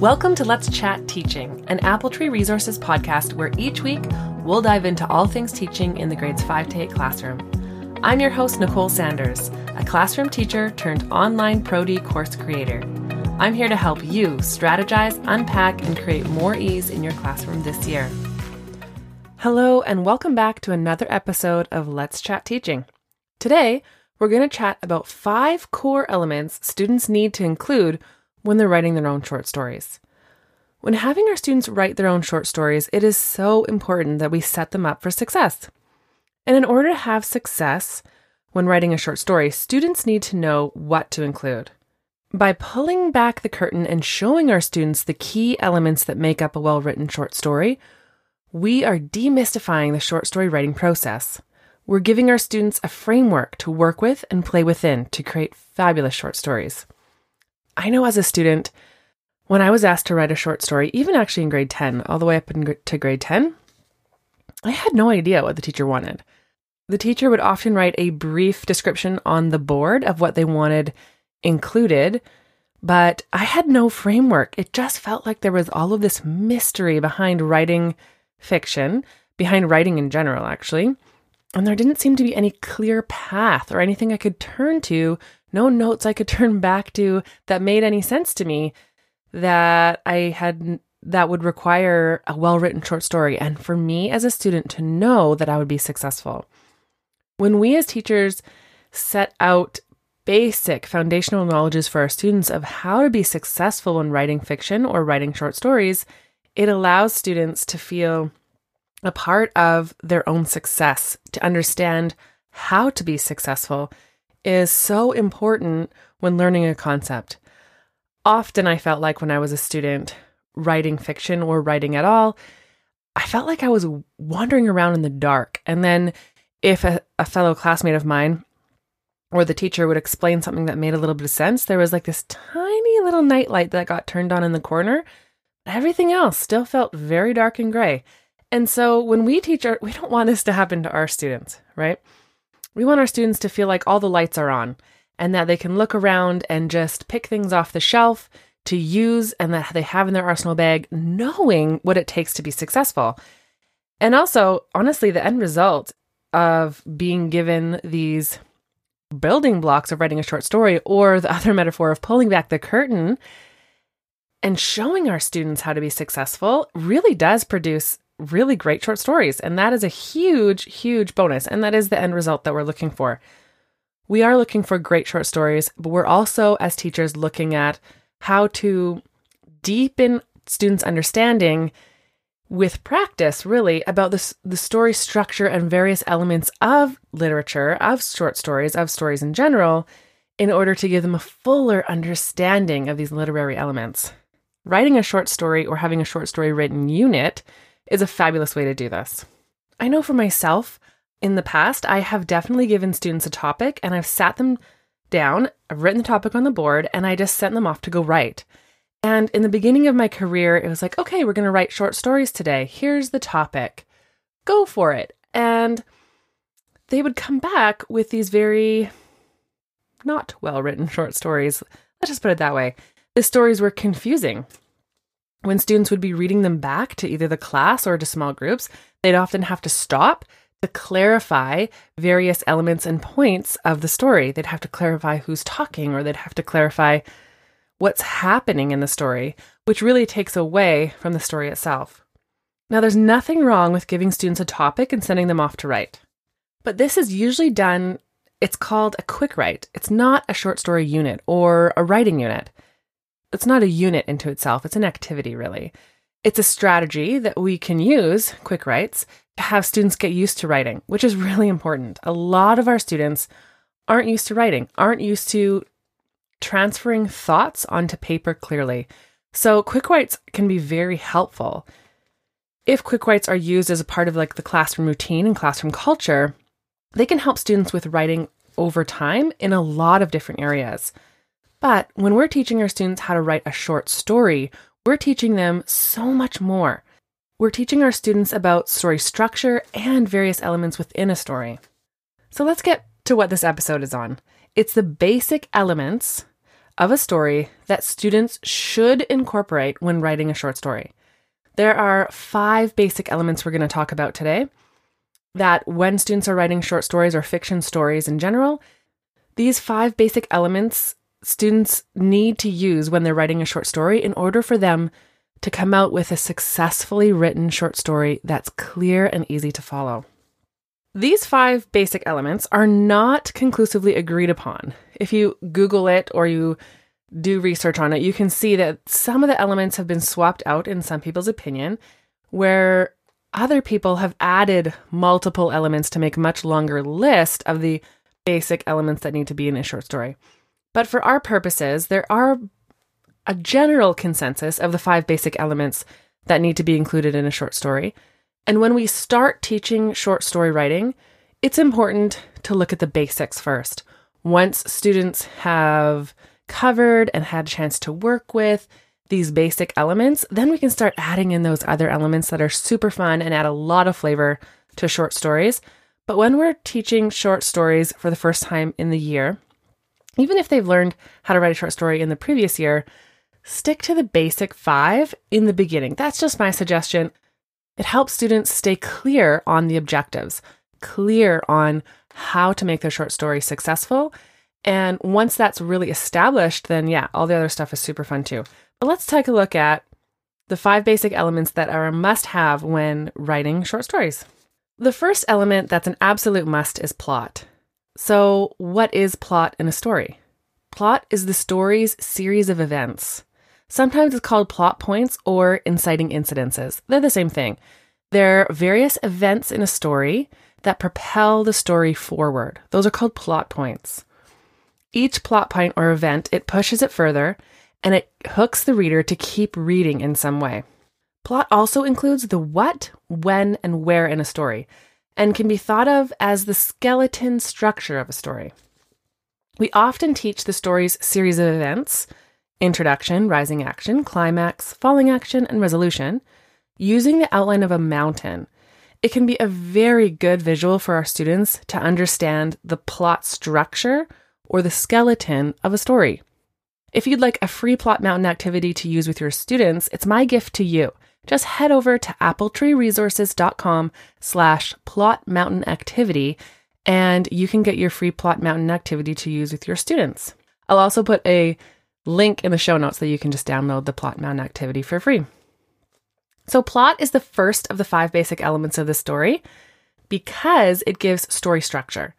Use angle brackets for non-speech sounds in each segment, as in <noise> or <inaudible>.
Welcome to Let's Chat Teaching, an Apple Tree Resources podcast where each week we'll dive into all things teaching in the grades 5 to 8 classroom. I'm your host, Nicole Sanders, a classroom teacher turned online Pro-D course creator. I'm here to help you strategize, unpack, and create more ease in your classroom this year. Hello, and welcome back to another episode of Let's Chat Teaching. Today, we're going to chat about five core elements students need to include when they're writing their own short stories. When having our students write their own short stories, it is so important that we set them up for success. And in order to have success when writing a short story, students need to know what to include. By pulling back the curtain and showing our students the key elements that make up a well written short story, we are demystifying the short story writing process. We're giving our students a framework to work with and play within to create fabulous short stories. I know as a student, when I was asked to write a short story, even actually in grade 10, all the way up to grade 10, I had no idea what the teacher wanted. The teacher would often write a brief description on the board of what they wanted included, but I had no framework. It just felt like there was all of this mystery behind writing fiction, behind writing in general, actually. And there didn't seem to be any clear path or anything I could turn to, no notes I could <laughs> turn back to that made any sense to me that I had that would require a well-written short story and for me as a student to know that I would be successful. When we as teachers set out basic foundational knowledges for our students of how to be successful when writing fiction or writing short stories, it allows students to feel a part of their own success, to understand how to be successful is so important when learning a concept. Often, I felt like when I was a student writing fiction or writing at all, I felt like I was wandering around in the dark. And then, if a, a fellow classmate of mine or the teacher would explain something that made a little bit of sense, there was like this tiny little nightlight that got turned on in the corner. Everything else still felt very dark and gray. And so when we teach we don't want this to happen to our students, right? We want our students to feel like all the lights are on and that they can look around and just pick things off the shelf to use and that they have in their arsenal bag, knowing what it takes to be successful. And also, honestly, the end result of being given these building blocks of writing a short story, or the <laughs> other metaphor of pulling back the curtain and showing our students how to be successful, really does produce really great short stories. And that is a huge, huge bonus. And that is the end result that we're looking for. We are looking for great short stories, but we're also, as teachers, looking at how to deepen students' understanding with practice, really, about this, the story structure and various elements of literature, of short stories, of stories in general, in order to give them a fuller understanding of these literary elements. Writing a short story or having a short story written unit is a fabulous way to do this. I know for myself, in the past, I have definitely given students a topic and I've sat them down, I've written the topic on the board, and I just sent them off to go write. And in the beginning of my career, it was like, okay, we're going to write short stories today. Here's the topic. Go for it. And they would come back with these very not well written short stories. Let's just put it that way. The stories were confusing when students would be reading them back to either the class or to small groups, they'd often have to stop to clarify various elements and points of the story. They'd have to clarify who's talking, or they'd have to clarify what's happening in the story, which really takes away from the story itself. Now, there's nothing wrong with giving students a topic and sending them off to write, but this is usually done, it's called a quick write. It's not a short story unit or a writing unit it's not a unit into itself, it's an activity really. It's a strategy that we can use, quick writes, to have students get used to writing, which is <laughs> really important. A lot of our students aren't used to writing, aren't used to transferring thoughts onto paper clearly. So quick writes can be very helpful. If quick writes are used as a part of like the classroom routine and classroom culture, they can help students with writing over time in a lot of different areas. But when we're teaching our students how to write a short story, we're teaching them so much more. We're teaching our students about story structure and various elements within a story. So let's get to what this episode is on. It's the basic elements of a story that students should incorporate when writing a short story. There are five basic elements we're going to talk about today that when students are writing short stories or fiction stories in general, these five basic elements students need to use when they're writing a short story in order for them to come out with a successfully written short story that's clear and easy to follow. These five basic elements are not conclusively agreed upon. If you Google it or you do research on it, you can see that some of the elements have been swapped out in some people's opinion, where other people have added multiple elements to make a much longer list of the basic elements that need to be in a short story. But for our purposes, there are a general consensus of the five basic elements that need to be included in a short story. And when we start teaching short story writing, it's important to look at the basics first. Once students have covered and had a chance to work with these basic elements, then we can start adding in those other elements that are super fun and add a lot of flavor to short stories. But when we're teaching short stories for the first time in the year, even if they've learned how to write a short story in the previous year, stick to the basic five in the beginning. That's just my suggestion. It helps students stay clear on the objectives, clear on how to make their short story successful, and once that's really established, then yeah, all the other stuff is super fun too. But let's take a look at the five basic elements that are a must have when writing short stories. The first element that's an absolute must is plot. So, what is plot in a story? Plot is the story's series of events. Sometimes it's called plot points or inciting incidences. They're the same thing. They're various events in a story that propel the story forward. Those are called plot points. Each plot point or event, it pushes it further and it hooks the reader to keep reading in some way. Plot also includes the what, when, and where in a story and can be thought of as the skeleton structure of a story. We often teach the story's series of events introduction, rising action, climax, falling action, and resolution using the outline of a mountain. It can be a very good visual for our students to understand the plot structure or the skeleton of a story. If you'd like a free Plot Mountain activity to use with your students, it's my gift to you. Just head over to appletreeresources.com slash plot mountain activity and you can get your free Plot Mountain activity to use with your students. I'll also put a link in the show notes that you can just download the Plot Mountain activity for free. So, plot is the first of the five basic elements of the story because it gives story structure.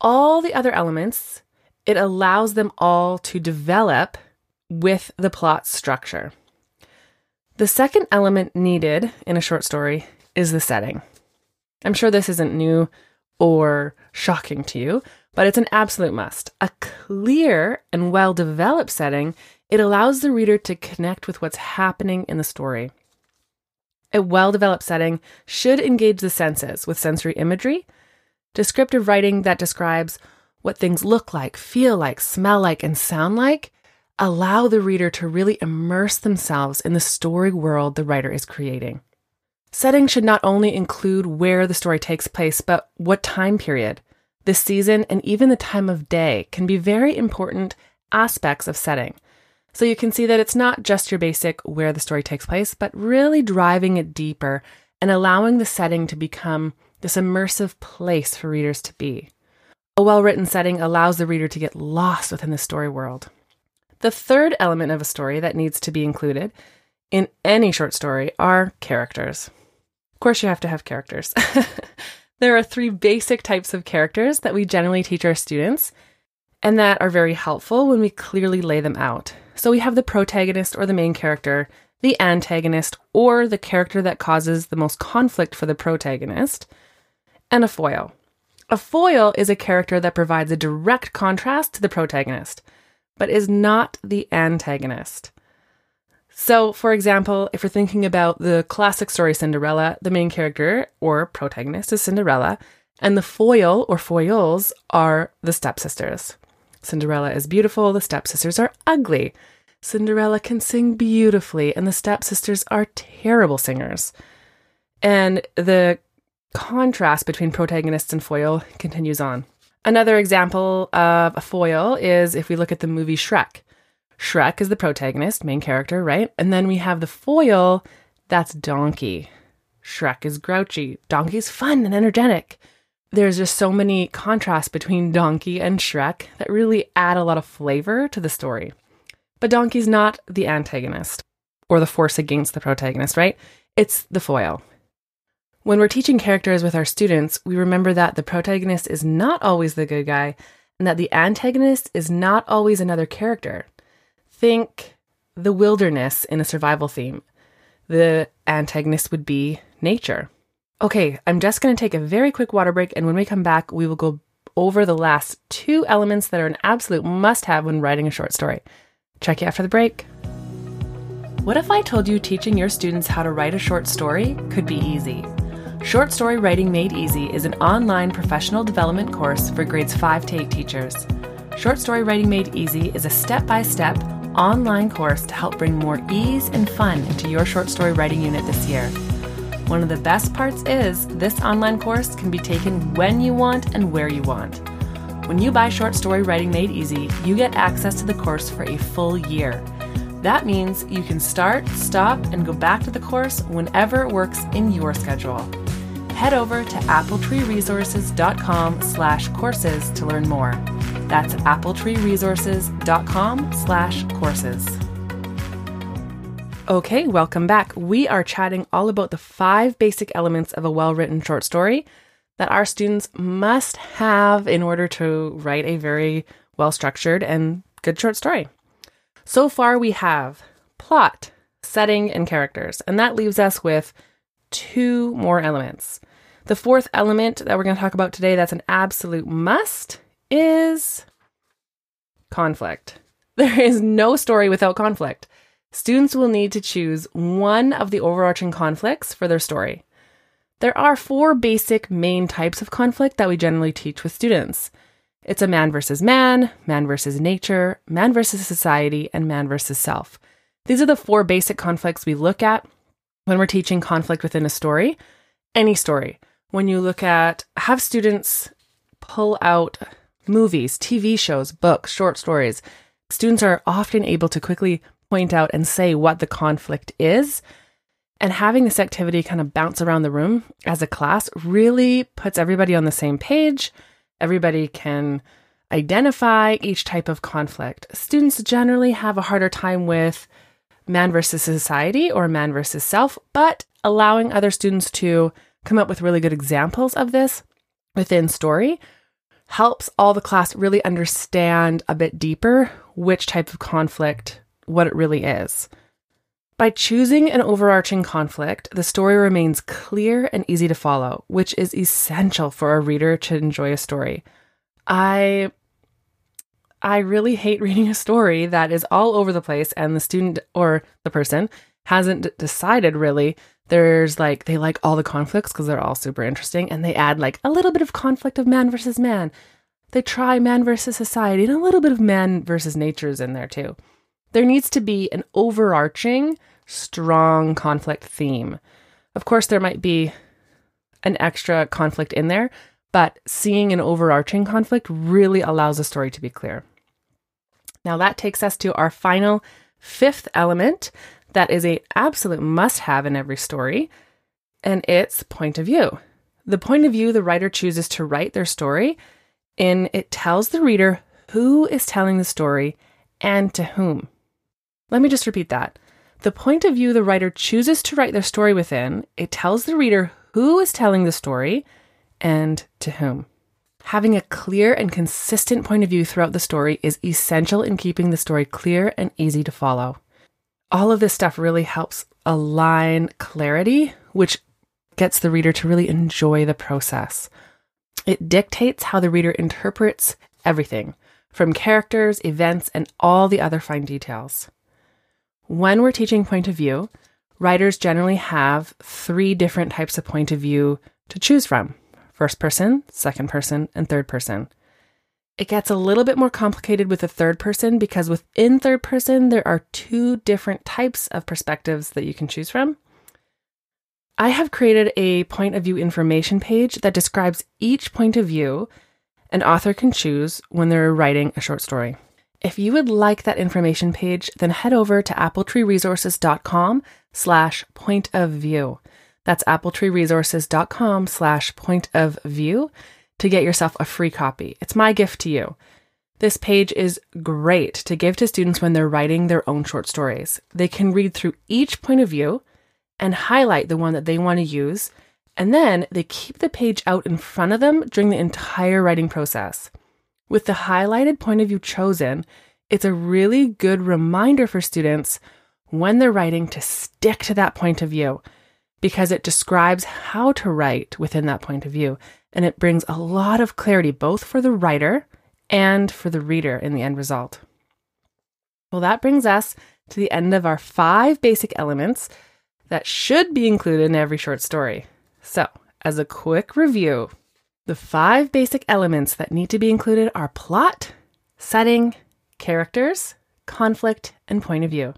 All the other elements it allows them all to develop with the plot structure. The second element needed in a short story is the setting. I'm sure this isn't new or shocking to you, but it's an absolute must. A clear and well developed setting, it allows the reader to connect with what's happening in the story. A well developed setting should engage the senses with sensory imagery, descriptive writing that describes what things look like, feel like, smell like, and sound like, allow the reader to really immerse themselves in the story world the writer is creating. Setting should not only include where the story takes place, but what time period, the season, and even the time of day can be very important aspects of setting. So you can see that it's not just your basic where the story takes place, but really driving it deeper and allowing the setting to become this immersive place for readers to be. A well written setting allows the reader to get lost within the story world. The third element of a story that needs to be included in any short story are characters. Of course, you have to have characters. <laughs> there are three basic types of characters that we generally teach our students and that are very helpful when we clearly lay them out. So we have the protagonist or the main character, the antagonist or the character that causes the most conflict for the protagonist, and a foil. A foil is a character that provides a direct contrast to the protagonist, but is not the antagonist. So, for example, if we're thinking about the classic story Cinderella, the main character or protagonist is Cinderella, and the foil or foils are the stepsisters. Cinderella is beautiful, the stepsisters are ugly. Cinderella can sing beautifully, and the stepsisters are terrible singers. And the contrast between protagonists and foil continues on. Another example of a foil is if we look at the movie Shrek. Shrek is the protagonist, main character, right? And then we have the foil, that's Donkey. Shrek is grouchy. Donkey's fun and energetic. There's just so many contrasts between Donkey and Shrek that really add a lot of flavor to the story. But Donkey's not the antagonist or the force against the protagonist, right? It's the foil. When we're teaching characters with our students, we remember that the protagonist is not always the good guy and that the antagonist is not always another character. Think the wilderness in a survival theme. The antagonist would be nature. Okay, I'm just going to take a very quick water break, and when we come back, we will go over the last two elements that are an absolute must have when writing a short story. Check you after the break. What if I told you teaching your students how to write a short story could be easy? Short Story Writing Made Easy is an online professional development course for grades 5 to 8 teachers. Short Story Writing Made Easy is a step by step online course to help bring more ease and fun into your short story writing unit this year. One of the best parts is this online course can be taken when you want and where you want. When you buy Short Story Writing Made Easy, you get access to the course for a full year. That means you can start, stop, and go back to the course whenever it works in your schedule. Head over to appletreeresources.com slash courses to learn more. That's appletreeresources.com slash courses. Okay, welcome back. We are chatting all about the five basic elements of a well written short story that our students must have in order to write a very well structured and good short story. So far, we have plot, setting, and characters, and that leaves us with two more elements. The fourth element that we're going to talk about today that's an absolute must is conflict. <laughs> There is no story without conflict. Students will need to choose one of the overarching conflicts for their story. There are four basic main types of conflict that we generally teach with students. It's a man versus man, man versus nature, man versus society, and man versus self. These are the four basic conflicts we look at when we're teaching conflict within a story, any story. When you look at, have students pull out movies, TV shows, books, short stories, students are often able to quickly point out and say what the conflict is. And having this activity kind of bounce around the room as a class really puts everybody on the same page. Everybody can identify each type of conflict. Students generally have a harder time with man versus society or man versus self, but allowing other students to come up with really good examples of this within story helps all the class really understand a bit deeper which type of conflict what it really is. By choosing an overarching conflict, the story remains clear and easy to follow, which is essential for a reader to enjoy a story. I I really hate reading a story that is all over the place and the student or the person hasn't decided really. There's like they like all the conflicts because they're all super interesting and they add like a little bit of conflict of man versus man. They try man versus society and a little bit of man versus nature is in there too. There needs to be an overarching, strong conflict theme. Of course, there might be an extra conflict in there, but seeing an overarching conflict really allows a story to be clear. Now, that takes us to our final fifth element that is a absolute must have in every story, and it's point of view. The point of view the writer chooses to write their story in it tells the reader who is telling the story and to whom. Let me just repeat that. The point of view the writer chooses to write their story within, it tells the reader who is telling the story and to whom. Having a clear and consistent point of view throughout the story is essential in keeping the story clear and easy to follow. All of this stuff really helps align clarity, which gets the reader to really enjoy the process. It dictates how the reader interprets everything, from characters, events, and all the other fine details. When we're teaching point of view, writers generally have three different types of point of view to choose from first person, second person, and third person. It gets a little bit more complicated with the third person because within third person, there are two different types of perspectives that you can choose from. I have created a point of view information page that describes each point of view an author can choose when they're writing a short story. If you would like that information page, then head over to appletreeresources.com slash point of view. That's appletreeresources.com slash point of view to get yourself a free copy. It's my gift to you. This page is great to give to students when they're writing their own short stories. They can read through each point of view and highlight the one that they want to use, and then they keep the page out in front of them during the entire writing process. With the highlighted point of view chosen, it's a really good reminder for students when they're writing to stick to that point of view because it describes how to write within that point of view and it brings a lot of clarity both for the writer and for the reader in the end result. Well, that brings us to the end of our five basic elements that should be included in every short story. So, as a quick review, the five basic elements that need to be included are plot, setting, characters, conflict, and point of view.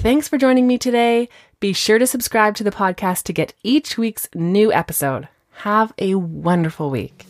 Thanks for joining me today. Be sure to subscribe to the podcast to get each week's new episode. Have a wonderful week.